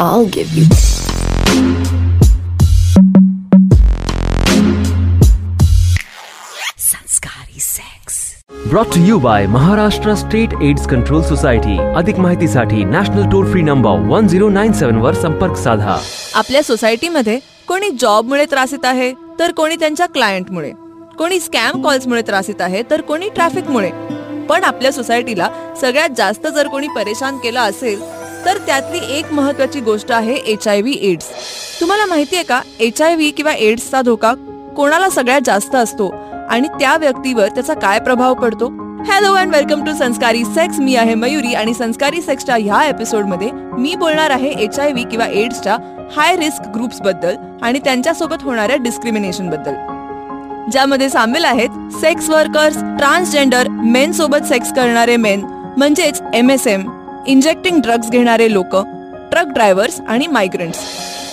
I'll give you. Sanskari sex. Brought to you by Maharashtra State AIDS Control Society. अधिक माहितीसाठी national toll free number one zero nine seven वर संपर्क साधा आपल्या सोसायटीमध्ये कोणी जॉबमुळे त्रासित आहे तर कोणी त्यांच्या क्लायंटमुळे कोणी स्कॅम कॉल्समुळे त्रासित आहे तर कोणी ट्रॅफिकमुळे पण आपल्या सोसायटीला सगळ्यात जास्त जर कोणी परेशान केलं असेल तर त्यातली एक महत्वाची गोष्ट आहे एच आय व्ही एड्स तुम्हाला माहिती आहे का एच आय व्ही किंवा एड्सचा धोका कोणाला सगळ्यात जास्त असतो आणि त्या व्यक्तीवर त्याचा काय प्रभाव पडतो? Hello and welcome to Sanskari sex मी आहे मयुरी आणि संस्कारी सेक्सच्या ह्या एपिसोडमध्ये मी बोलणार आहे एच आय व्ही किंवा एड्सच्या हाय रिस्क ग्रुप्सबद्दल आणि त्यांच्यासोबत होणाऱ्या डिस्क्रिमिनेशनबद्दल. ज्यामध्ये सामील आहेत सेक्स वर्कर्स ट्रान्सजेंडर मेन सोबत सेक्स करणारे मेन म्हणजेच M S M injecting drugs घेणारे लोक ट्रक ड्रायव्हर्स आणि मायग्रंट्स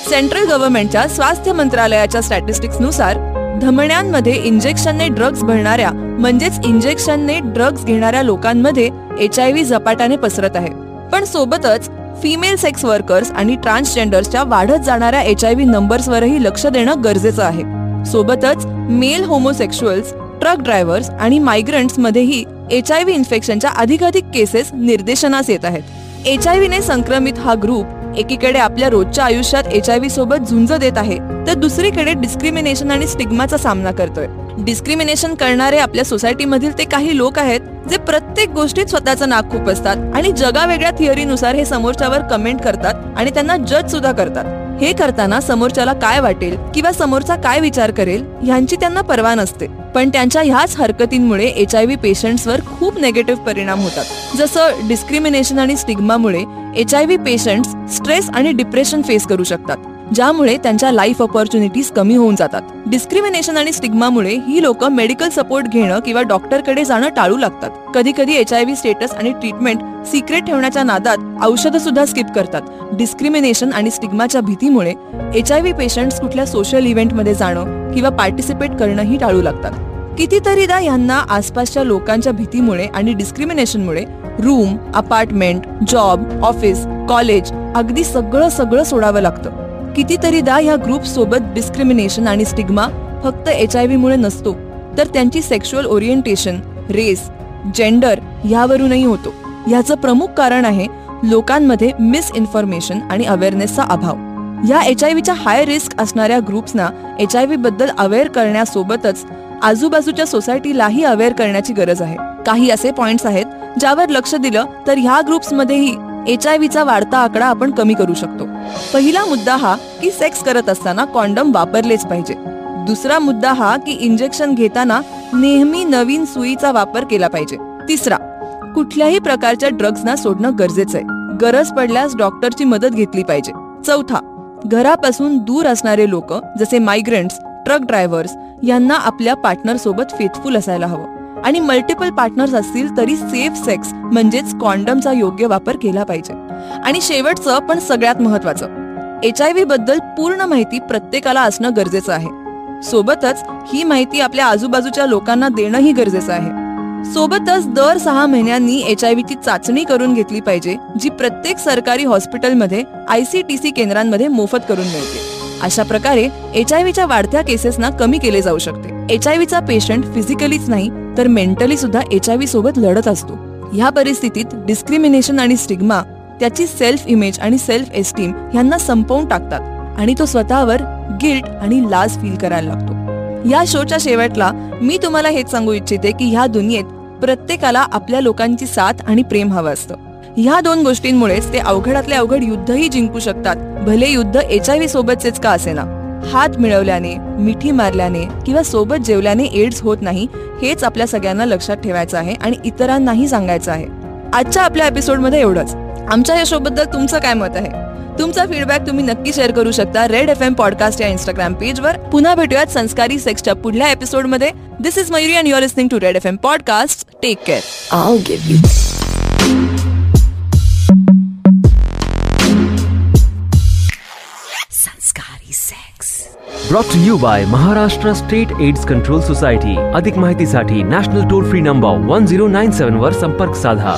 सेंट्रल गव्हर्नमेंटच्या स्वास्थ्य मंत्रालयाच्या स्टॅटिस्टिक्सनुसार धमण्यांमध्ये इंजेक्शनने ड्रग्ज भरणाऱ्या म्हणजेच इंजेक्शनने ड्रग्ज घेणाऱ्या लोकांमध्ये एच आय व्ही झपाट्याने पसरत आहे. पण सोबतच फिमेल सेक्स वर्कर्स आणि ट्रान्सजेंडर्सच्या वाढत जाणाऱ्या एच आय व्ही नंबर्सवरही लक्ष देणं गरजेचं आहे. सोबतच मेल होमोसेक्शुअल्स ट्रक ड्रायव्हर्स आणि मायग्रंट्स मध्येही एच आय व्ही इन्फेक्शनच्या अधिकाधिक केसेस निर्देशनास येत आहेत. एच आय व्हीने संक्रमित हा ग्रुप एकीकडे आपल्या रोजच्या आयुष्यात एच आय व्ही सोबत झुंज देत आहे तर दुसरीकडे डिस्क्रिमिनेशन आणि स्टिग्माचा सामना करतोय. डिस्क्रिमिनेशन करणारे आपल्या सोसायटीमधील ते काही लोक आहेत जे प्रत्येक गोष्टीत स्वतःचं नाक खूप असतात आणि जगावेगळ्या थिअरीनुसार हे समोरच्यावर कमेंट करतात आणि त्यांना जज सुद्धा करतात. हे करताना समोरच्याला काय वाटेल किंवा समोरचा काय विचार करेल ह्यांची त्यांना पर्वा नसते. पण त्यांच्या ह्याच हरकतींमुळे एच आय व्ही पेशंट्सवर खूप नेगेटिव्ह परिणाम होतात. जसं डिस्क्रिमिनेशन आणि स्टिग्मामुळे H I V patients stress आणि डिप्रेशन फेस करू शकतात ज्यामुळे त्यांच्या लाईफ ऑपॉर्च्युनिटीज कमी होऊन जातात. डिस्क्रिमिनेशन आणि स्टिग्मामुळे ही लोक मेडिकल सपोर्ट घेणं किंवा डॉक्टरकडे जाणं टाळू लागतात. कधी कधी एच आय व्ही स्टेटस आणि ट्रीटमेंट सिक्रेट ठेवण्याच्या नादात औषधं सुद्धा स्किप करतात. डिस्क्रिमिनेशन आणि स्टिग्माच्या भीतीमुळे एच आय व्ही पेशंट्स कुठल्या सोशल इव्हेंटमध्ये जाणं किंवा पार्टिसिपेट करणंही टाळू लागतात. कितीतरीदा यांना आसपासच्या लोकांच्या भीतीमुळे आणि डिस्क्रिमिनेशनमुळे room apartment job office college अगदी सगळं सगळं सोडावं लागतं. कितीतरीदा ह्या ग्रुप सोबत डिस्क्रिमिनेशन आणि स्टिग्मा फक्त एच आय व्हीमुळे नसतो तर त्यांची सेक्शुअल ओरिएंटेशन रेस जेंडर ह्यावरूनही होतो. ह्याचं प्रमुख कारण आहे लोकांमध्ये मिस इन्फॉर्मेशन आणि अवेअरनेसचा अभाव. या एच आय व्हीच्या हाय रिस्क असणाऱ्या ग्रुप्सना एच आय व्ही बद्दल अवेअर करण्यासोबतच आजूबाजूच्या सोसायटीलाही अवेअर करण्याची गरज आहे. काही असे पॉइंट्स आहेत ज्यावर लक्ष दिलं तर ह्या ग्रुप्समध्येही एच आय व्हीचा वाढता आकडा आपण कमी करू शकतो. पहिला मुद्दा हा की सेक्स करत असताना कॉन्डम वापरलेच पाहिजे. दुसरा मुद्दा हा की इंजेक्शन घेताना नेहमी नवीन सुईचा वापर केला पाहिजे. तिसरा कुठल्याही प्रकारच्या ड्रग्जना सोडणं गरजेचं आहे गरज पडल्यास डॉक्टरची मदत घेतली पाहिजे. चौथा घरापासून दूर असणारे लोक जसे मायग्रंट्स ट्रक ड्रायव्हर्स यांना आपल्या पार्टनर सोबत फेथफुल असायला हवं. आणि मल्टिपल पार्टनर्स असतील तरी सेफ सेक्स म्हणजेच कॉन्डमचा योग्य वापर केला पाहिजे. आणि शेवटचं पण सगळ्यात महत्वाचं एच आय व्ही बद्दल पूर्ण माहिती प्रत्येकाला असणं गरजेचं आहे. सोबतच ही माहिती आपल्या आजूबाजूच्या लोकांना देणंही गरजेचं आहे. सोबतच दर सहा महिन्यांनी एच आय व्हीची चाचणी करून घेतली पाहिजे जी प्रत्येक सरकारी हॉस्पिटलमध्ये आय सी टी सी केंद्रांमध्ये मोफत करून मिळते. अशा प्रकारे एच आय व्हीच्या वाढत्या केसेसना कमी केले जाऊ शकते. एच आय व्हीचा पेशंट फिजिकलीच नाही तर मेंटली सुद्धा एच आय व्ही सोबत लढत असतो. ह्या परिस्थितीत डिस्क्रिमिनेशन आणि स्टिग्मा त्याची सेल्फ इमेज आणि सेल्फ एस्टीम ह्यांना संपवून टाकतात आणि तो स्वतःवर गिल्ट आणि लाज फील करायला लागतो. या शोच्या शेवटला मी तुम्हाला हेच सांगू इच्छिते की ह्या दुनियेत प्रत्येकाला आपल्या लोकांची साथ आणि प्रेम हवं असतं. ह्या दोन गोष्टींमुळेच ते अवघडातले अवघड युद्धही जिंकू शकतात. भले युद्ध एच आय व्ही सोबतचेच का असेना. हात मिळवल्याने मिठी मारल्याने किंवा सोबत जेवल्याने एड्स होत नाही हेच आपल्या सगळ्यांना लक्षात ठेवायचं आहे आणि इतरांनाही सांगायचं आहे. आजच्या आपल्या एपिसोडमध्ये एवढंच. आमच्या या शोबद्दल तुमचं काय मत आहे? तुमचा फीडबॅक तुम्ही नक्की शेअर करू शकता रेड एफ एम पॉडकास्ट या इंस्टाग्राम पेजवर पुन्हा भेटूयात संस्कारी सेक्सच्या पुढल्या एपिसोडमध्ये this is Mayuri and you're listening to red F M podcast take care brought to you by Maharashtra state AIDS control society अधिक माहितीसाठी national toll free number one zero nine seven वर संपर्क साधा.